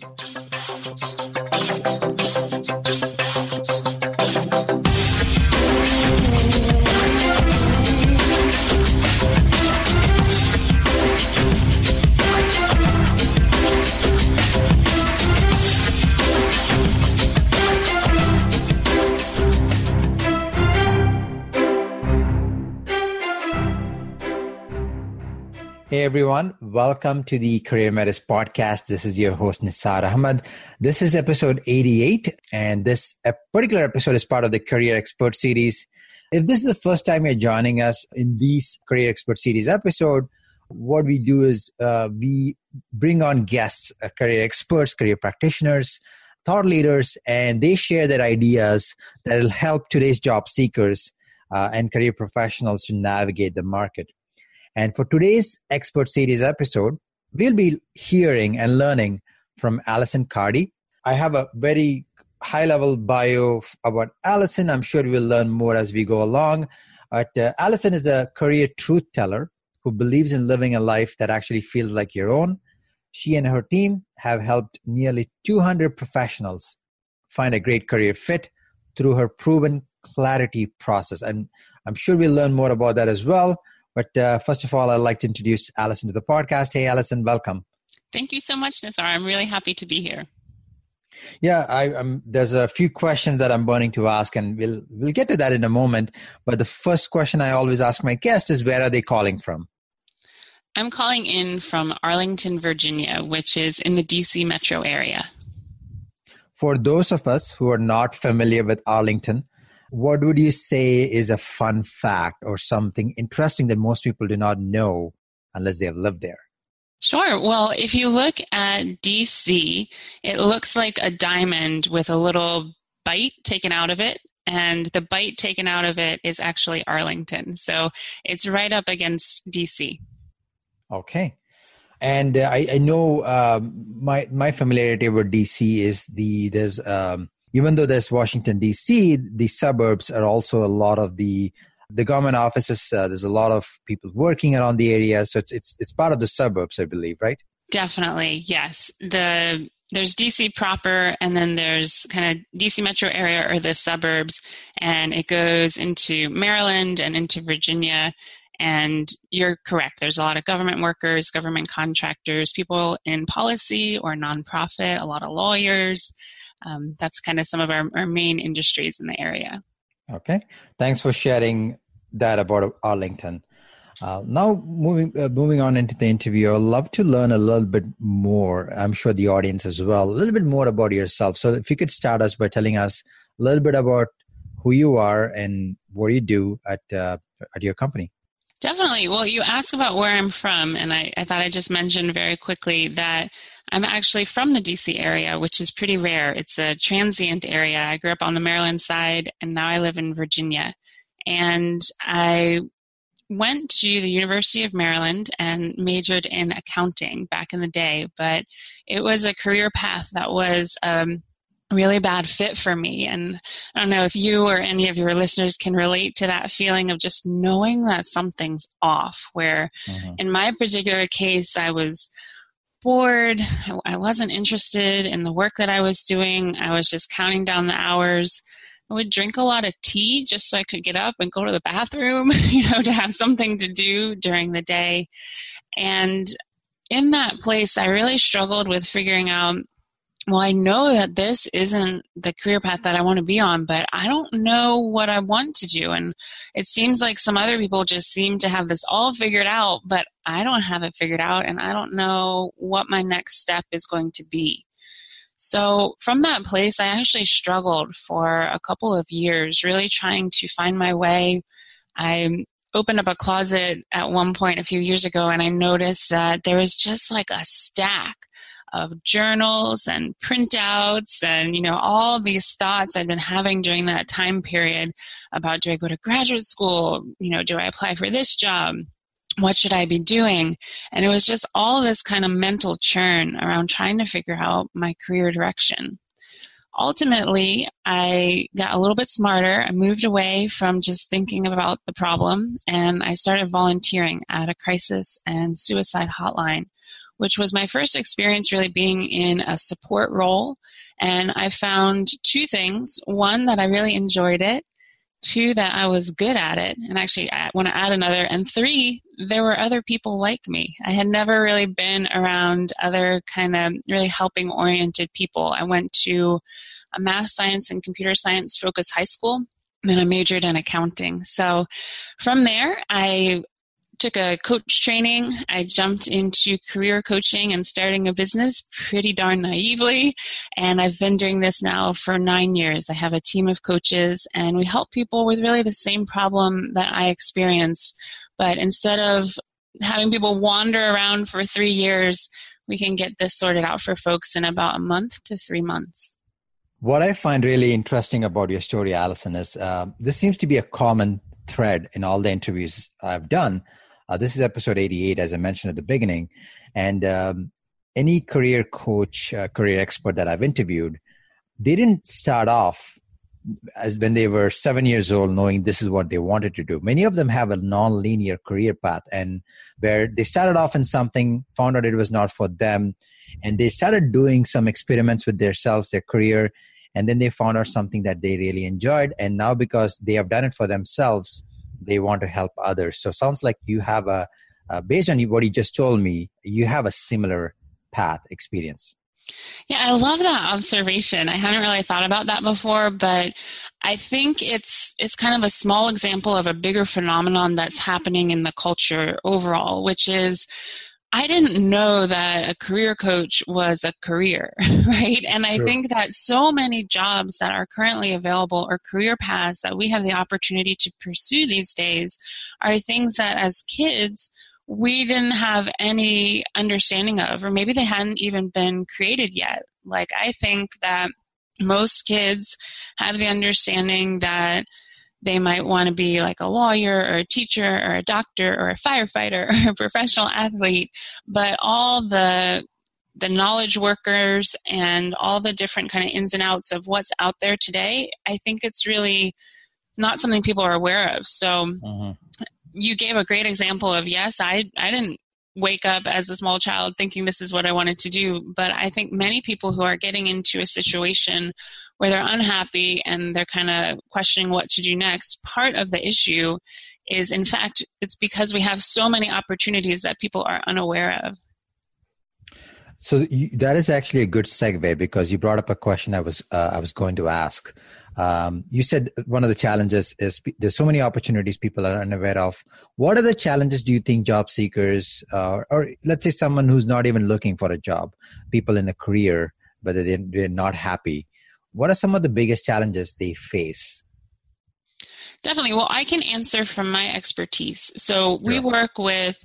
Hey everyone, welcome to the CareerMetis podcast. This is your host Nisar Ahmed. This is episode 88, and this particular episode is part of the Career Expert series. If this is the first time you're joining us in these Career Expert series episode, what we do is uh, we bring on guests, uh, career experts, career practitioners, thought leaders, and they share their ideas that will help today's job seekers uh, and career professionals to navigate the market. And for today's expert series episode, we'll be hearing and learning from Alison Cardy. I have a very high level bio about Alison. I'm sure we'll learn more as we go along. But uh, Alison is a career truth teller who believes in living a life that actually feels like your own. She and her team have helped nearly 200 professionals find a great career fit through her proven clarity process. And I'm sure we'll learn more about that as well. But uh, first of all, I'd like to introduce Alison to the podcast. Hey, Alison, welcome. Thank you so much, Nazar. I'm really happy to be here. Yeah, I, um, there's a few questions that I'm burning to ask, and we'll we'll get to that in a moment. But the first question I always ask my guests is, where are they calling from? I'm calling in from Arlington, Virginia, which is in the DC metro area. For those of us who are not familiar with Arlington, what would you say is a fun fact or something interesting that most people do not know unless they have lived there? Sure. Well, if you look at DC, it looks like a diamond with a little bite taken out of it. And the bite taken out of it is actually Arlington. So it's right up against DC. Okay. And uh, I, I, know um, my my familiarity with DC is the there's um, even though there's Washington D.C., the suburbs are also a lot of the the government offices. Uh, there's a lot of people working around the area, so it's it's it's part of the suburbs, I believe, right? Definitely, yes. The there's DC proper, and then there's kind of DC metro area or the suburbs, and it goes into Maryland and into Virginia. And you're correct. There's a lot of government workers, government contractors, people in policy or nonprofit, a lot of lawyers um, that's kind of some of our, our main industries in the area. Okay, thanks for sharing that about Arlington. Uh, now, moving uh, moving on into the interview, I'd love to learn a little bit more. I'm sure the audience as well, a little bit more about yourself. So, if you could start us by telling us a little bit about who you are and what you do at uh, at your company. Definitely. Well, you asked about where I'm from, and I, I thought I just mentioned very quickly that I'm actually from the DC area, which is pretty rare. It's a transient area. I grew up on the Maryland side, and now I live in Virginia. And I went to the University of Maryland and majored in accounting back in the day, but it was a career path that was um, really bad fit for me. And I don't know if you or any of your listeners can relate to that feeling of just knowing that something's off. Where mm-hmm. in my particular case, I was bored. I wasn't interested in the work that I was doing. I was just counting down the hours. I would drink a lot of tea just so I could get up and go to the bathroom, you know, to have something to do during the day. And in that place, I really struggled with figuring out well, I know that this isn't the career path that I want to be on, but I don't know what I want to do. And it seems like some other people just seem to have this all figured out, but I don't have it figured out and I don't know what my next step is going to be. So, from that place, I actually struggled for a couple of years, really trying to find my way. I opened up a closet at one point a few years ago and I noticed that there was just like a stack of journals and printouts and you know all these thoughts I'd been having during that time period about do I go to graduate school? You know do I apply for this job? What should I be doing? And it was just all this kind of mental churn around trying to figure out my career direction ultimately, I got a little bit smarter. I moved away from just thinking about the problem and I started volunteering at a crisis and suicide hotline which was my first experience really being in a support role. And I found two things. One, that I really enjoyed it. Two, that I was good at it. And actually, I want to add another. And three, there were other people like me. I had never really been around other kind of really helping oriented people. I went to a math science and computer science focused high school. Then I majored in accounting. So from there, I took a coach training. I jumped into career coaching and starting a business pretty darn naively. And I've been doing this now for nine years. I have a team of coaches and we help people with really the same problem that I experienced. But instead of having people wander around for three years, we can get this sorted out for folks in about a month to three months. What I find really interesting about your story, Alison, is uh, this seems to be a common thread in all the interviews I've done uh, this is episode 88, as I mentioned at the beginning. And um, any career coach, uh, career expert that I've interviewed, they didn't start off as when they were seven years old knowing this is what they wanted to do many of them have a non-linear career path and where they started off in something found out it was not for them and they started doing some experiments with themselves their career and then they found out something that they really enjoyed and now because they have done it for themselves they want to help others so sounds like you have a uh, based on what you just told me you have a similar path experience yeah, I love that observation. I hadn't really thought about that before, but I think it's it's kind of a small example of a bigger phenomenon that's happening in the culture overall, which is I didn't know that a career coach was a career, right? And I think that so many jobs that are currently available or career paths that we have the opportunity to pursue these days are things that as kids we didn't have any understanding of, or maybe they hadn't even been created yet. Like, I think that most kids have the understanding that they might want to be like a lawyer or a teacher or a doctor or a firefighter or a professional athlete, but all the the knowledge workers and all the different kind of ins and outs of what's out there today, I think it's really not something people are aware of. So mm-hmm. you gave a great example of yes, I I didn't wake up as a small child thinking this is what I wanted to do, but I think many people who are getting into a situation where they're unhappy and they're kind of questioning what to do next, part of the issue is in fact it's because we have so many opportunities that people are unaware of. So you, that is actually a good segue because you brought up a question I was uh, I was going to ask. Um, you said one of the challenges is there's so many opportunities people are unaware of. What are the challenges do you think job seekers, uh, or let's say someone who's not even looking for a job, people in a career, but they're, they're not happy, what are some of the biggest challenges they face? Definitely. Well, I can answer from my expertise. So we work with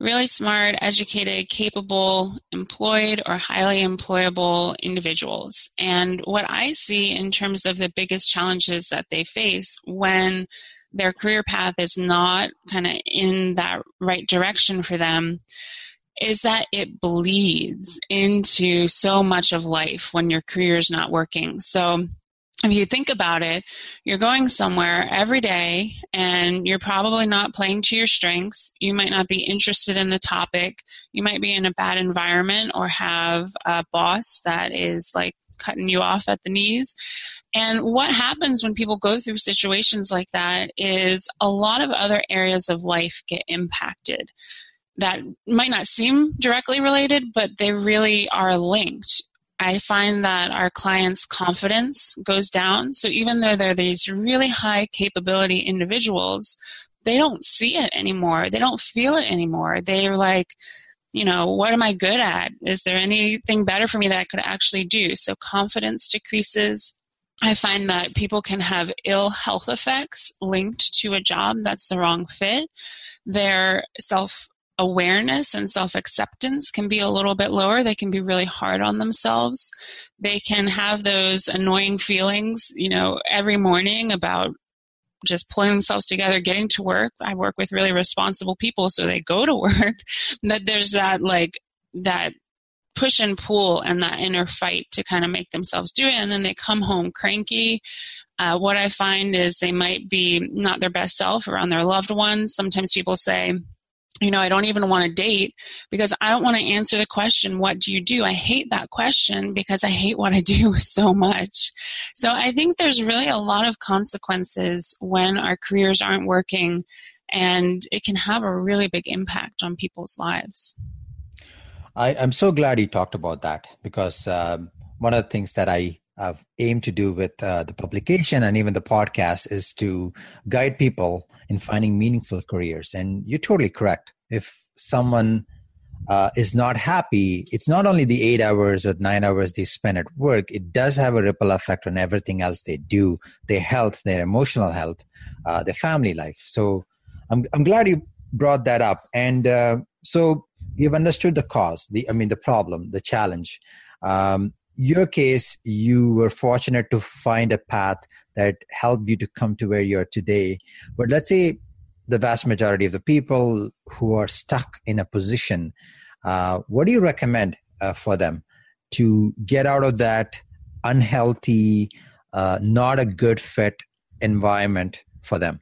really smart, educated, capable, employed, or highly employable individuals. And what I see in terms of the biggest challenges that they face when their career path is not kind of in that right direction for them is that it bleeds into so much of life when your career is not working. So if you think about it, you're going somewhere every day and you're probably not playing to your strengths. You might not be interested in the topic. You might be in a bad environment or have a boss that is like cutting you off at the knees. And what happens when people go through situations like that is a lot of other areas of life get impacted that might not seem directly related, but they really are linked. I find that our clients' confidence goes down. So even though they're these really high capability individuals, they don't see it anymore. They don't feel it anymore. They're like, you know, what am I good at? Is there anything better for me that I could actually do? So confidence decreases. I find that people can have ill health effects linked to a job that's the wrong fit. Their self awareness and self acceptance can be a little bit lower. They can be really hard on themselves. They can have those annoying feelings, you know, every morning about just pulling themselves together, getting to work. I work with really responsible people, so they go to work. that there's that like that push and pull and that inner fight to kind of make themselves do it. And then they come home cranky. Uh, what I find is they might be not their best self around their loved ones. Sometimes people say, you know, I don't even want to date because I don't want to answer the question, what do you do? I hate that question because I hate what I do so much. So I think there's really a lot of consequences when our careers aren't working and it can have a really big impact on people's lives. I, am so glad you talked about that because um, one of the things that I have aimed to do with uh, the publication and even the podcast is to guide people in finding meaningful careers. And you're totally correct. If someone uh, is not happy, it's not only the eight hours or nine hours they spend at work, it does have a ripple effect on everything else they do their health, their emotional health, uh, their family life. So I'm, I'm glad you brought that up. And uh, so you've understood the cause, the, I mean, the problem, the challenge. Um, your case, you were fortunate to find a path that helped you to come to where you are today. But let's say the vast majority of the people who are stuck in a position, uh, what do you recommend uh, for them to get out of that unhealthy, uh, not a good fit environment for them?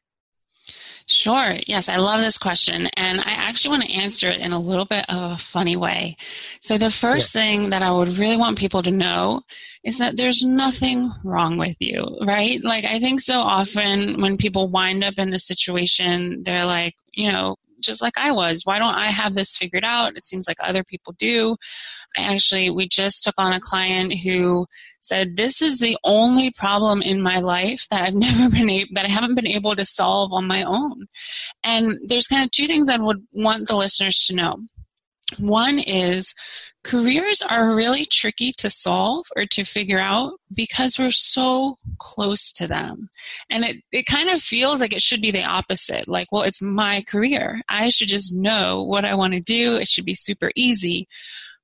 Sure. Yes, I love this question. And I actually want to answer it in a little bit of a funny way. So, the first yeah. thing that I would really want people to know is that there's nothing wrong with you, right? Like, I think so often when people wind up in a situation, they're like, you know, just like I was. Why don't I have this figured out? It seems like other people do. Actually, we just took on a client who said, This is the only problem in my life that I've never been able, that I haven't been able to solve on my own. And there's kind of two things I would want the listeners to know. One is careers are really tricky to solve or to figure out because we're so close to them. And it, it kind of feels like it should be the opposite. Like, well, it's my career. I should just know what I want to do. It should be super easy.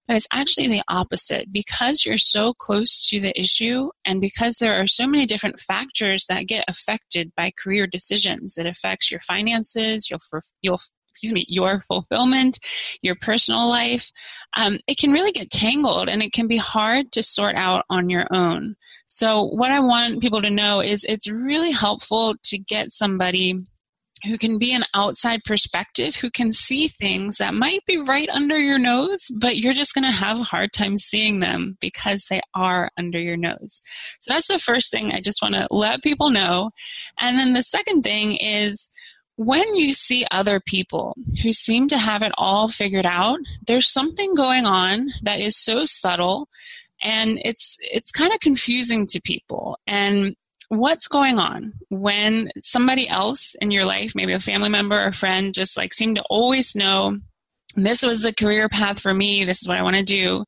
But it's actually the opposite. Because you're so close to the issue and because there are so many different factors that get affected by career decisions, it affects your finances, your, your excuse me, your fulfillment, your personal life, um, it can really get tangled and it can be hard to sort out on your own. So, what I want people to know is it's really helpful to get somebody who can be an outside perspective, who can see things that might be right under your nose, but you're just going to have a hard time seeing them because they are under your nose. So that's the first thing I just want to let people know. And then the second thing is when you see other people who seem to have it all figured out, there's something going on that is so subtle and it's it's kind of confusing to people. And what's going on when somebody else in your life, maybe a family member or friend, just like seem to always know this was the career path for me, this is what I want to do.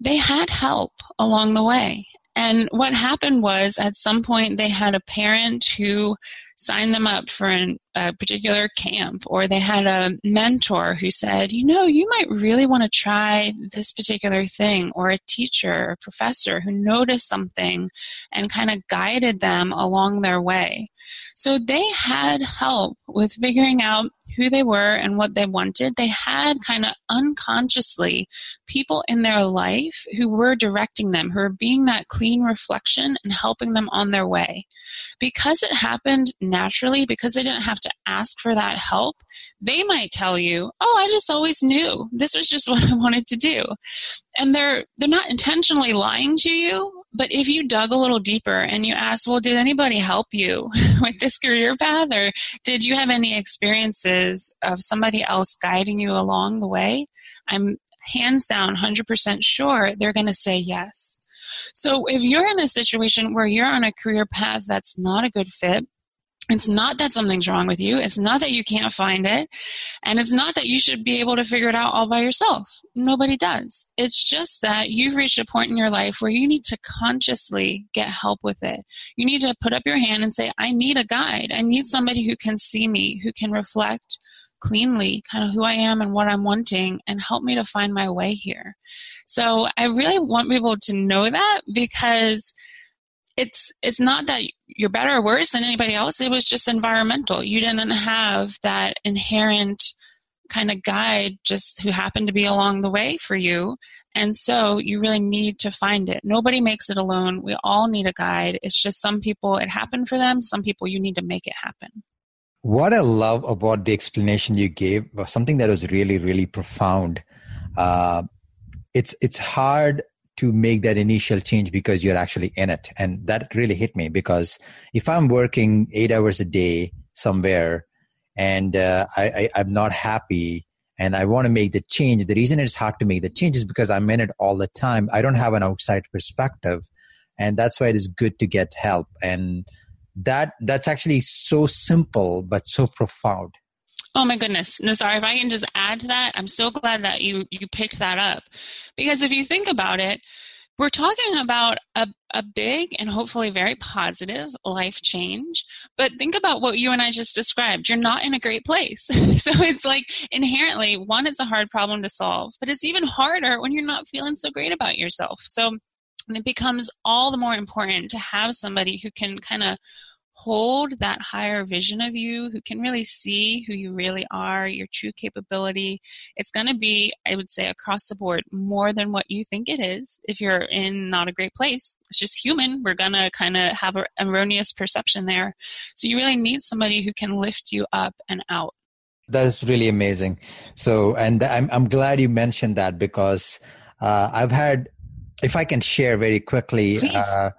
They had help along the way. And what happened was at some point they had a parent who signed them up for an, a particular camp, or they had a mentor who said, you know, you might really want to try this particular thing, or a teacher or professor who noticed something and kind of guided them along their way. So they had help with figuring out who they were and what they wanted. They had kind of unconsciously people in their life who were directing them, who were being that clean reflection and helping them on their way. Because it happened naturally, because they didn't have to ask for that help, they might tell you, "Oh, I just always knew. This was just what I wanted to do." And they're they're not intentionally lying to you, but if you dug a little deeper and you asked, well, did anybody help you with this career path? Or did you have any experiences of somebody else guiding you along the way? I'm hands down 100% sure they're going to say yes. So if you're in a situation where you're on a career path that's not a good fit, it's not that something's wrong with you. It's not that you can't find it. And it's not that you should be able to figure it out all by yourself. Nobody does. It's just that you've reached a point in your life where you need to consciously get help with it. You need to put up your hand and say, I need a guide. I need somebody who can see me, who can reflect cleanly kind of who I am and what I'm wanting and help me to find my way here. So I really want people to know that because it's it's not that you're better or worse than anybody else. It was just environmental. You didn't have that inherent kind of guide just who happened to be along the way for you. And so you really need to find it. Nobody makes it alone. We all need a guide. It's just some people it happened for them. Some people you need to make it happen. What I love about the explanation you gave was something that was really, really profound. Uh, it's it's hard to make that initial change because you're actually in it, and that really hit me because if I'm working eight hours a day somewhere and uh, I, I, I'm not happy and I want to make the change. The reason it's hard to make the change is because I'm in it all the time. I don't have an outside perspective, and that's why it is good to get help. And that that's actually so simple but so profound. Oh my goodness. No, sorry, if I can just add to that, I'm so glad that you you picked that up. Because if you think about it, we're talking about a, a big and hopefully very positive life change. But think about what you and I just described. You're not in a great place. so it's like inherently, one, it's a hard problem to solve, but it's even harder when you're not feeling so great about yourself. So it becomes all the more important to have somebody who can kind of hold that higher vision of you, who can really see who you really are, your true capability, it's going to be, I would say, across the board more than what you think it is if you're in not a great place. It's just human. We're going to kind of have an erroneous perception there. So you really need somebody who can lift you up and out. That is really amazing. So, and I'm, I'm glad you mentioned that because uh, I've had, if I can share very quickly, uh,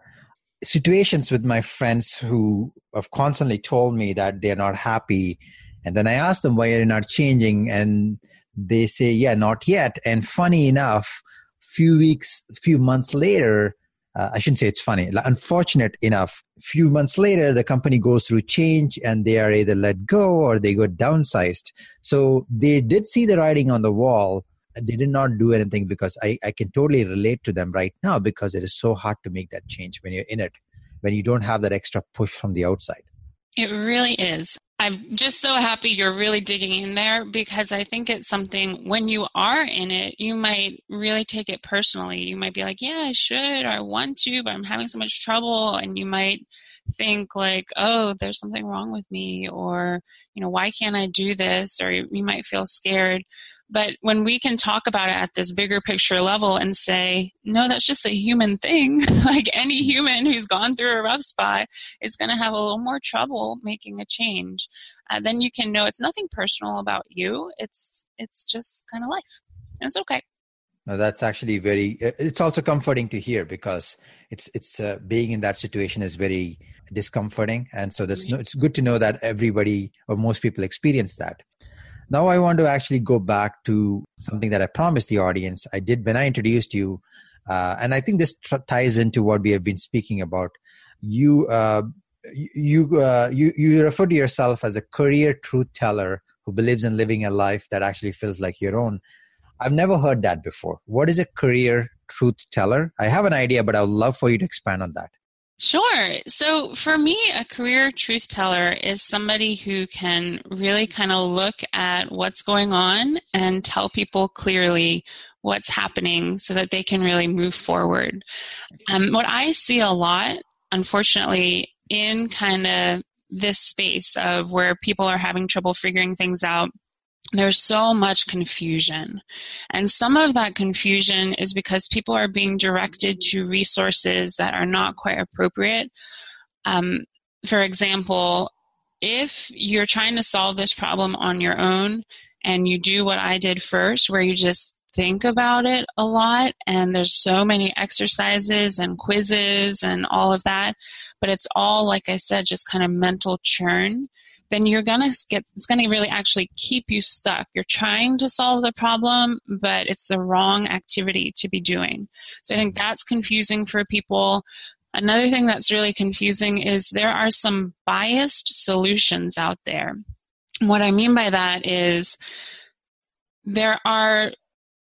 situations with my friends who have constantly told me that they're not happy. And then i ask them why are you're not changing and they say yeah not yet. And funny enough few weeks few months later uh, i shouldn't say it's funny unfortunate enough few months later the company goes through change and they are either let go or they got downsized. So they did see the writing on the wall they did not do anything because I, I can totally relate to them right now because it is so hard to make that change when you're in it, when you don't have that extra push from the outside. It really is. I'm just so happy you're really digging in there because I think it's something when you are in it, you might really take it personally. You might be like, yeah, I should, or I want to, but I'm having so much trouble. And you might think like, oh, there's something wrong with me, or, you know, why can't I do this? Or you might feel scared. But when we can talk about it at this bigger picture level and say, no, that's just a human thing, like any human who's gone through a rough spot is going to have a little more trouble making a change, uh, then you can know it's nothing personal about you. It's it's just kind of life. And it's okay. No, that's actually very. It's also comforting to hear because it's it's uh, being in that situation is very discomforting, and so that's no, it's good to know that everybody or most people experience that. Now I want to actually go back to something that I promised the audience. I did when I introduced you, uh, and I think this ties into what we have been speaking about. You, uh, you, uh, you, you refer to yourself as a career truth teller who believes in living a life that actually feels like your own. I've never heard that before. What is a career truth teller? I have an idea, but I would love for you to expand on that. Sure. So for me, a career truth teller is somebody who can really kind of look at what's going on and tell people clearly what's happening so that they can really move forward. Um, what I see a lot, unfortunately, in kind of this space of where people are having trouble figuring things out there's so much confusion. And some of that confusion is because people are being directed to resources that are not quite appropriate. Um, for example, if you're trying to solve this problem on your own and you do what I did first, where you just think about it a lot and there's so many exercises and quizzes and all of that, but it's all, like I said, just kind of mental churn then you're going to get, it's going to really actually keep you stuck. You're trying to solve the problem, but it's the wrong activity to be doing. So I think that's confusing for people. Another thing that's really confusing is there are some biased solutions out there. What I mean by that is there are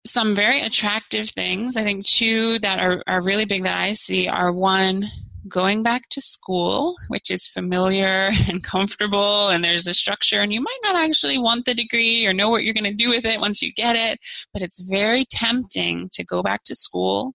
some very attractive things. I think two that are, are really big that I see are one, going back to school, which is familiar and comfortable, and there's a structure, and you might not actually want the degree or know what you're going to do with it once you get it, but it's very tempting to go back to school.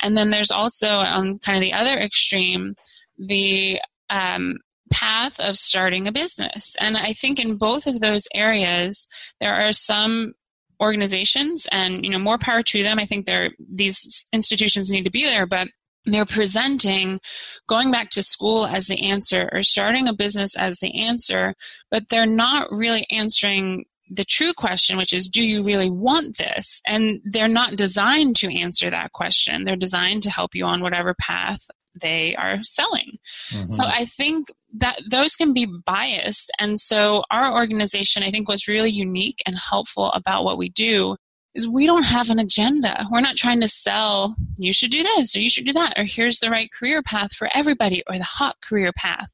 And then there's also, on kind of the other extreme, the um, path of starting a business. And I think in both of those areas, there are some organizations and you know more power to them i think there these institutions need to be there but they're presenting going back to school as the answer or starting a business as the answer, but they're not really answering the true question, which is, do you really want this? And they're not designed to answer that question. They're designed to help you on whatever path they are selling. Mm-hmm. So I think that those can be biased. And so our organization, I think, was really unique and helpful about what we do is we don't have an agenda. We're not trying to sell, you should do this or you should do that, or here's the right career path for everybody or the hot career path.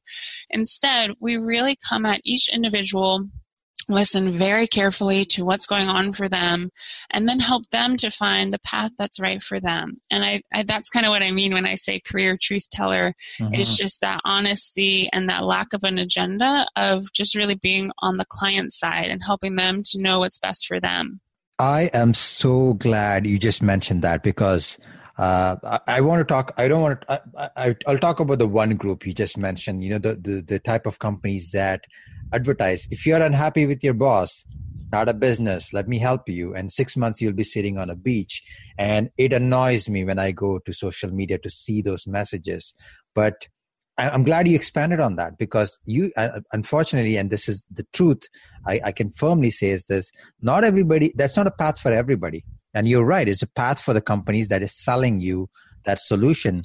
Instead, we really come at each individual listen very carefully to what's going on for them and then help them to find the path that's right for them and i, I that's kind of what i mean when i say career truth teller mm-hmm. it's just that honesty and that lack of an agenda of just really being on the client side and helping them to know what's best for them i am so glad you just mentioned that because uh, I, I, want to talk. I don't want to. I, will talk about the one group you just mentioned. You know, the, the the type of companies that advertise if you're unhappy with your boss start a business let me help you and six months you'll be sitting on a beach and it annoys me when i go to social media to see those messages but i'm glad you expanded on that because you uh, unfortunately and this is the truth I, I can firmly say is this not everybody that's not a path for everybody and you're right it's a path for the companies that is selling you that solution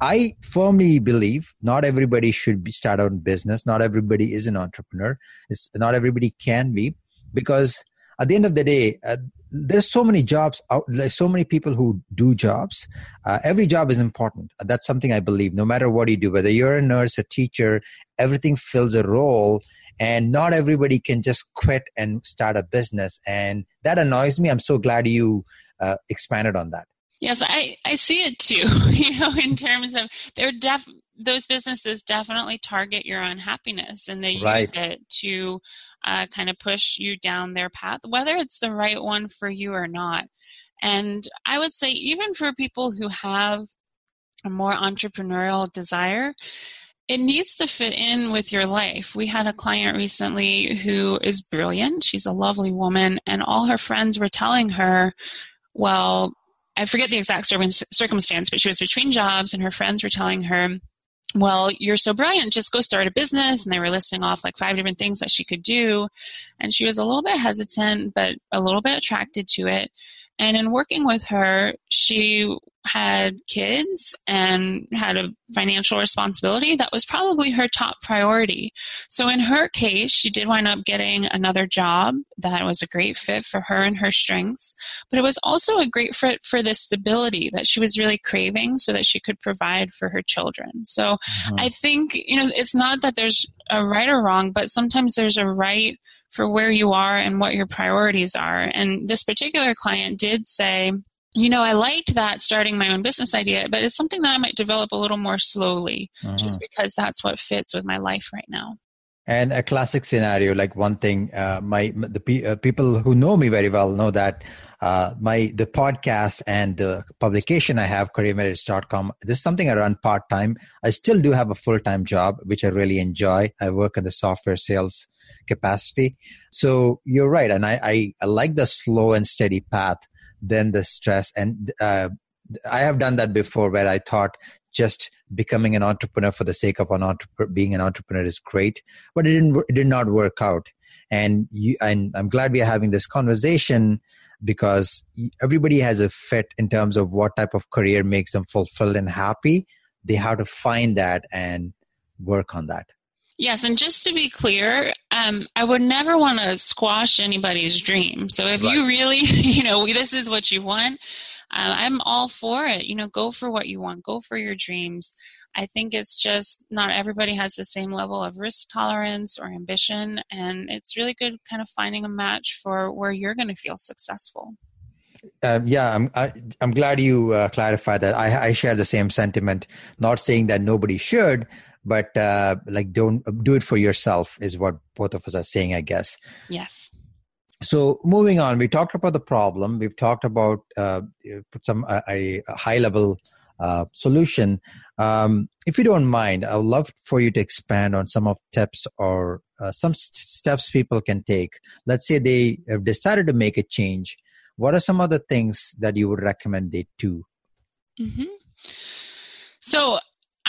I firmly believe not everybody should be start out in business. Not everybody is an entrepreneur. It's, not everybody can be because at the end of the day, uh, there's so many jobs out. There's so many people who do jobs. Uh, every job is important. That's something I believe. No matter what you do, whether you're a nurse, a teacher, everything fills a role. And not everybody can just quit and start a business. And that annoys me. I'm so glad you uh, expanded on that. Yes, I, I see it too. You know, in terms of they're def those businesses definitely target your unhappiness and they right. use it to uh, kind of push you down their path, whether it's the right one for you or not. And I would say, even for people who have a more entrepreneurial desire, it needs to fit in with your life. We had a client recently who is brilliant. She's a lovely woman, and all her friends were telling her, well, I forget the exact circumstance, but she was between jobs and her friends were telling her, well, you're so brilliant, just go start a business. And they were listing off like five different things that she could do. And she was a little bit hesitant, but a little bit attracted to it. And in working with her, she had kids and had a financial responsibility, that was probably her top priority. So in her case, she did wind up getting another job that was a great fit for her and her strengths, but it was also a great fit for the stability that she was really craving so that she could provide for her children. So mm-hmm. I think, you know, it's not that there's a right or wrong, but sometimes there's a right for where you are and what your priorities are. And this particular client did say, you know, I liked that starting my own business idea, but it's something that I might develop a little more slowly uh-huh. just because that's what fits with my life right now. And a classic scenario, like one thing, uh, my the uh, people who know me very well know that uh, my the podcast and the publication I have, careermetis.com, this is something I run part time. I still do have a full time job, which I really enjoy. I work in the software sales capacity. So you're right, and I, I, I like the slow and steady path than the stress. And uh, I have done that before where I thought just becoming an entrepreneur for the sake of an entrepreneur, being an entrepreneur is great, but it didn't, it did not work out. And you, and I'm glad we are having this conversation because everybody has a fit in terms of what type of career makes them fulfilled and happy. They have to find that and work on that. Yes, and just to be clear, um, I would never want to squash anybody's dream. So if right. you really, you know, this is what you want, uh, I'm all for it. You know, go for what you want, go for your dreams. I think it's just not everybody has the same level of risk tolerance or ambition, and it's really good kind of finding a match for where you're going to feel successful. Um, yeah, I'm I, am i am glad you uh, clarified that. I, I share the same sentiment. Not saying that nobody should, but uh, like don't do it for yourself is what both of us are saying i guess. Yes. So moving on we talked about the problem. We've talked about uh, some a, a high level uh, solution. Um, if you don't mind i would love for you to expand on some of tips or uh, some st- steps people can take. Let's say they have decided to make a change. What are some other things that you would recommend they do? Mm-hmm. So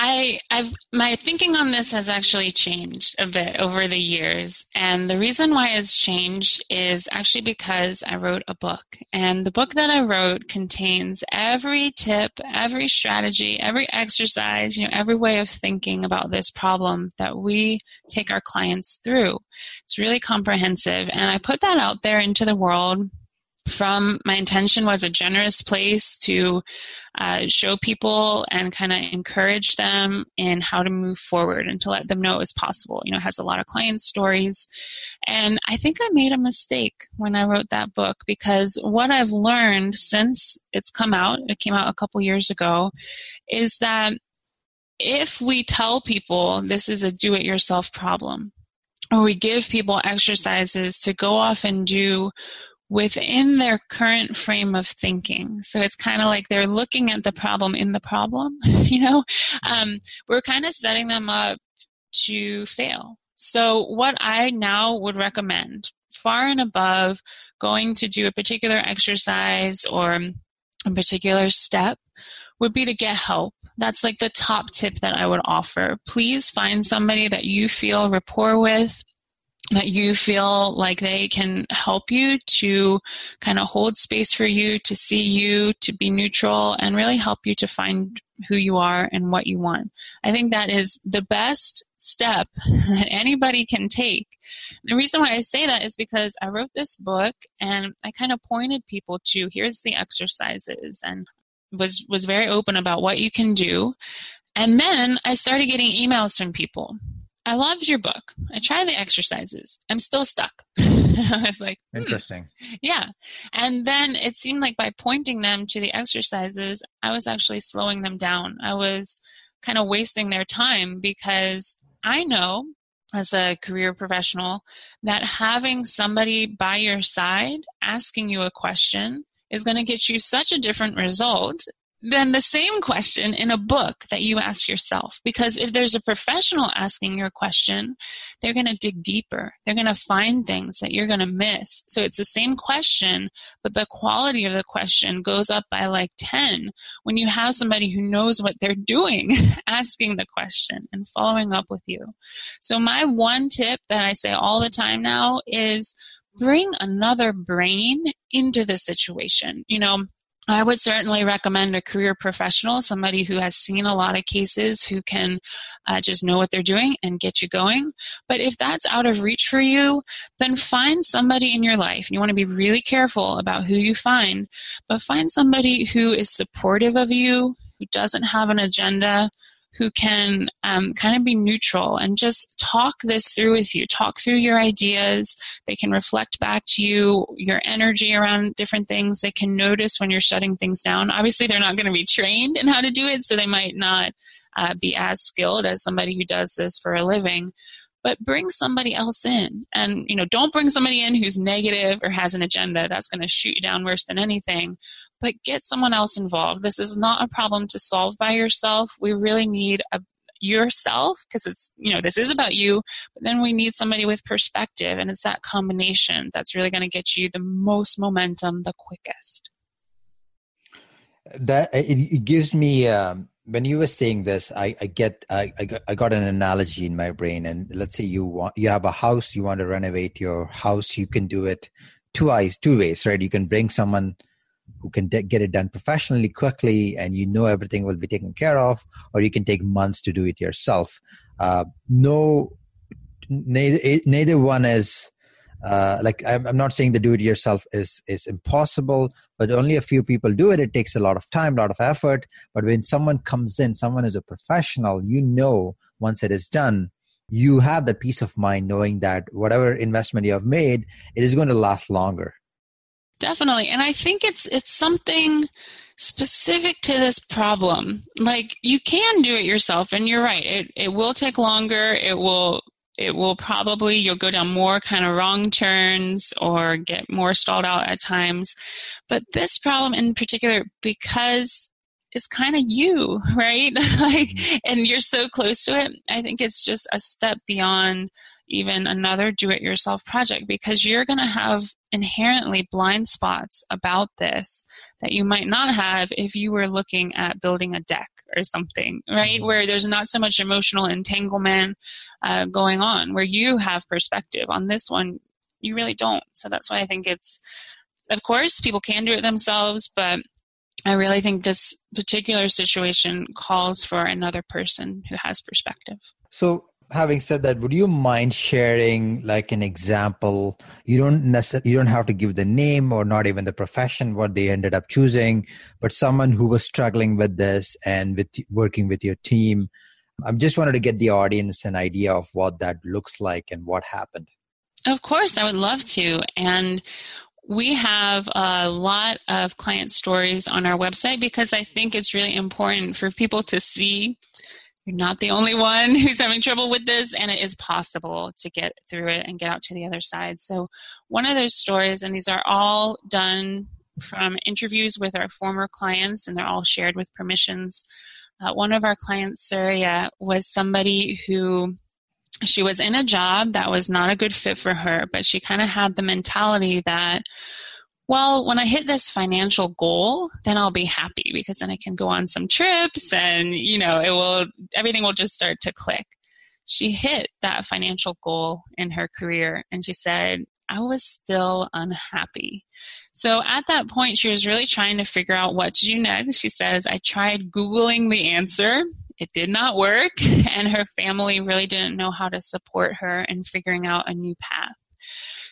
I, I've my thinking on this has actually changed a bit over the years, and the reason why it's changed is actually because I wrote a book, and the book that I wrote contains every tip, every strategy, every exercise, you know, every way of thinking about this problem that we take our clients through. It's really comprehensive, and I put that out there into the world from my intention was a generous place to uh, show people and kind of encourage them in how to move forward and to let them know it was possible. You know, it has a lot of client stories. And I think I made a mistake when I wrote that book because what I've learned since it's come out, it came out a couple years ago, is that if we tell people this is a do it yourself problem, or we give people exercises to go off and do within their current frame of thinking. So it's kind of like they're looking at the problem in the problem, you know? Um, we're kind of setting them up to fail. So what I now would recommend, far and above going to do a particular exercise or a particular step, would be to get help. That's like the top tip that I would offer. Please find somebody that you feel rapport with, that you feel like they can help you to kind of hold space for you, to see you, to be neutral, and really help you to find who you are and what you want. I think that is the best step that anybody can take. The reason why I say that is because I wrote this book and I kind of pointed people to here's the exercises and was was very open about what you can do. And then I started getting emails from people I loved your book. I tried the exercises. I'm still stuck. I was like, hmm. interesting. Yeah. And then it seemed like by pointing them to the exercises, I was actually slowing them down. I was kind of wasting their time because I know as a career professional that having somebody by your side asking you a question is going to get you such a different result than the same question in a book that you ask yourself. Because if there's a professional asking your question, they're going to dig deeper. They're going to find things that you're going to miss. So it's the same question, but the quality of the question goes up by like 10 when you have somebody who knows what they're doing asking the question and following up with you. So my one tip that I say all the time now is bring another brain into the situation. You know, I would certainly recommend a career professional, somebody who has seen a lot of cases, who can uh, just know what they're doing and get you going. But if that's out of reach for you, then find somebody in your life. You want to be really careful about who you find, but find somebody who is supportive of you, who doesn't have an agenda, who can um, kind of be neutral and just talk this through with you, talk through your ideas. They can reflect back to you your energy around different things. They can notice when you're shutting things down. Obviously, they're not going to be trained in how to do it, so they might not uh, be as skilled as somebody who does this for a living but bring somebody else in and you know don't bring somebody in who's negative or has an agenda that's going to shoot you down worse than anything but get someone else involved. This is not a problem to solve by yourself. We really need a yourself because it's you know this is about you but then we need somebody with perspective and it's that combination that's really going to get you the most momentum the quickest. That it, it gives me um, when you were saying this, I, I get I, I got, I got an analogy in my brain, and let's say you want you have a house, you want to renovate your house, you can do it two eyes, two ways, right? You can bring someone who can de- get it done professionally quickly, and you know everything will be taken care of, or you can take months to do it yourself. Uh, no, neither neither one is uh, like I'm, I'm, not saying the do it yourself is is impossible but only a few people do it. It takes a lot of time a lot of effort. But when someone comes in someone is a professional you know once it is done you have the peace of mind knowing that whatever investment you have made it is going to last longer definitely. And i think it's it's something specific to this problem. Like you can do it yourself and you're right. It, it will take longer. It will it will probably you'll go down more kind of wrong turns or get more stalled out at times. But this problem in particular because it's kind of you right? Like and you're so close to it i think it's just a step beyond even another do it yourself project because you're going to have inherently blind spots about this that you might not have if you were looking at building a deck or something, right? Mm-hmm. Where there's not so much emotional entanglement uh, going on, where you have perspective. On this one, you really don't. So that's why I think it's, of course, people can do it themselves, but I really think this particular situation calls for another person who has perspective. So, having said that, would you mind sharing like an example? You don't necessarily you don't have to give the name or not even the profession what they ended up choosing, but someone who was struggling with this and with working with your team. I just wanted to get the audience an idea of what that looks like and what happened. Of course, I would love to. And we have a lot of client stories on our website because I think it's really important for people to see you're not the only one who's having trouble with this, and it is possible to get through it and get out to the other side. So, one of those stories, and these are all done from interviews with our former clients, and they're all shared with permissions. Uh, one of our clients, Surya, was somebody who she was in a job that was not a good fit for her, but she kind of had the mentality that, well, when I hit this financial goal, then I'll be happy because then I can go on some trips and, you know, it will, everything will just start to click. She hit that financial goal in her career and she said, I was still unhappy. So at that point, she was really trying to figure out what to do next. She says, I tried Googling the answer it did not work, and her family really didn't know how to support her in figuring out a new path.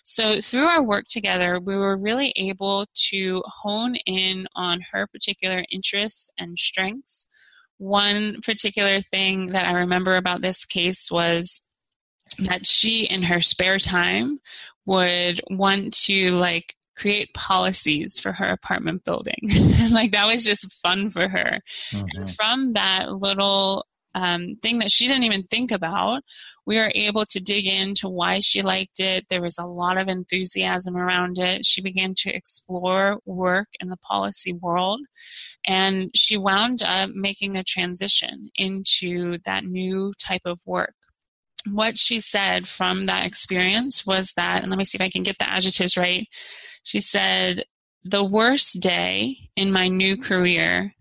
So, through our work together, we were really able to hone in on her particular interests and strengths. One particular thing that I remember about this case was that she, in her spare time, would want to like create policies for her apartment building. like that was just fun for her. Mm-hmm. And from that little um, thing that she didn't even think about, we were able to dig into why she liked it. There was a lot of enthusiasm around it. She began to explore work in the policy world, and she wound up making a transition into that new type of work what she said from that experience was that, and let me see if I can get the adjectives right. She said, The worst day in my new career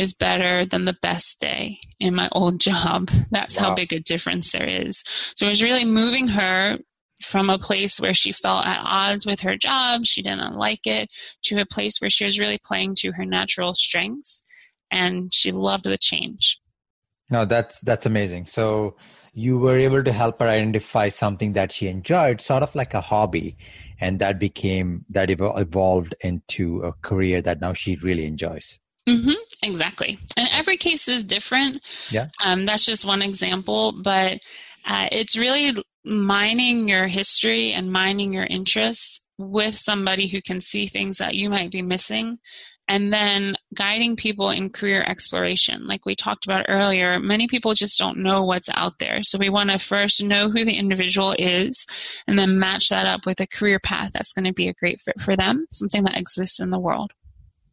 is better than the best day in my old job. That's wow. how big a difference there is. So it was really moving her from a place where she felt at odds with her job, she didn't like it, to a place where she was really playing to her natural strengths and she loved the change. No, that's that's amazing. So you were able to help her identify something that she enjoyed, sort of like a hobby, and that became that evolved into a career that now she really enjoys. Mm-hmm, exactly, and every case is different. Yeah, um, that's just one example, but uh, it's really mining your history and mining your interests with somebody who can see things that you might be missing and then guiding people in career exploration. Like we talked about earlier, many people just don't know what's out there. So we want to first know who the individual is and then match that up with a career path that's going to be a great fit for them, something that exists in the world.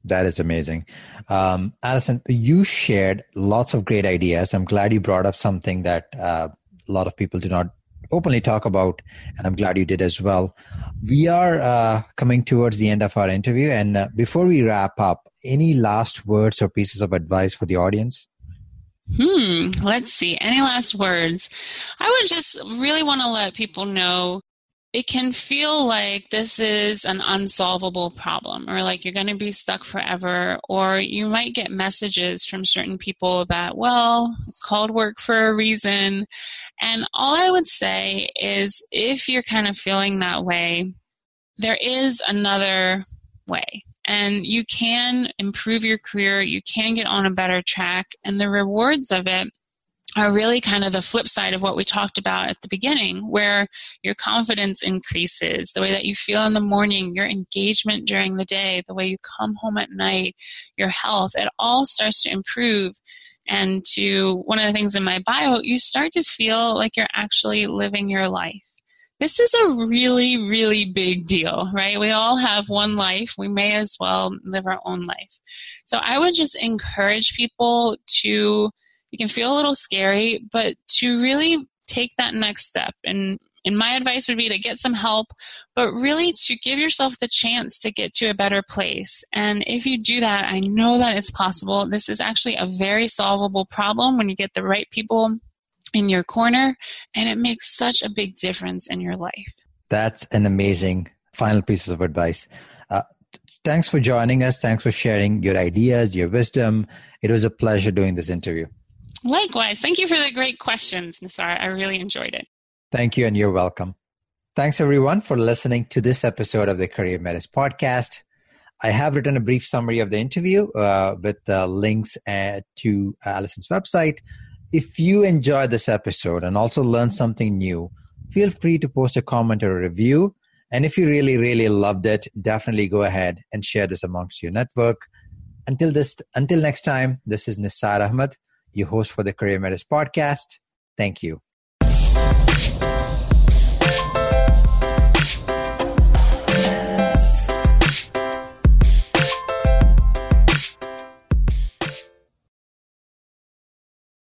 That is amazing. Um, Alison, you shared lots of great ideas. I'm glad you brought up something that uh, a lot of people do not openly talk about, and I'm glad you did as well. We are uh, coming towards the end of our interview, and uh, before we wrap up, any last words or pieces of advice for the audience? Hmm, let's see. Any last words? I would just really want to let people know it can feel like this is an unsolvable problem or like you're going to be stuck forever or you might get messages from certain people that well it's called work for a reason. And all i would say is if you're kind of feeling that way there is another way. And you can improve your career you can get on a better track and the rewards of it are really kind of the flip side of what we talked about at the beginning, where your confidence increases, the way that you feel in the morning, your engagement during the day, the way you come home at night, your health, it all starts to improve. And to one of the things in my bio, you start to feel like you're actually living your life. This is a really, really big deal, right? We all have one life. We may as well live our own life. So I would just encourage people to it can feel a little scary, but to really take that next step and And my advice would be to get some help, but really to give yourself the chance to get to a better place. And if you do that, I know that it's possible. This is actually a very solvable problem when you get the right people in your corner, and it makes such a big difference in your life. That's an amazing final piece of advice. Uh, thanks for joining us. Thanks for sharing your ideas, your wisdom. It was a pleasure doing this interview. Likewise. Thank you for the great questions, Nisar. I really enjoyed it. Thank you, and you're welcome. Thanks, everyone, for listening to this episode of the CareerMetis podcast. I have written a brief summary of the interview uh, with uh, links uh, to Alison's website. If you enjoyed this episode and also learned something new, feel free to post a comment or a review. And if you really, really loved it, definitely go ahead and share this amongst your network. Until this, until next time, this is Nisar Ahmed, your host for the CareerMetis podcast. Thank you.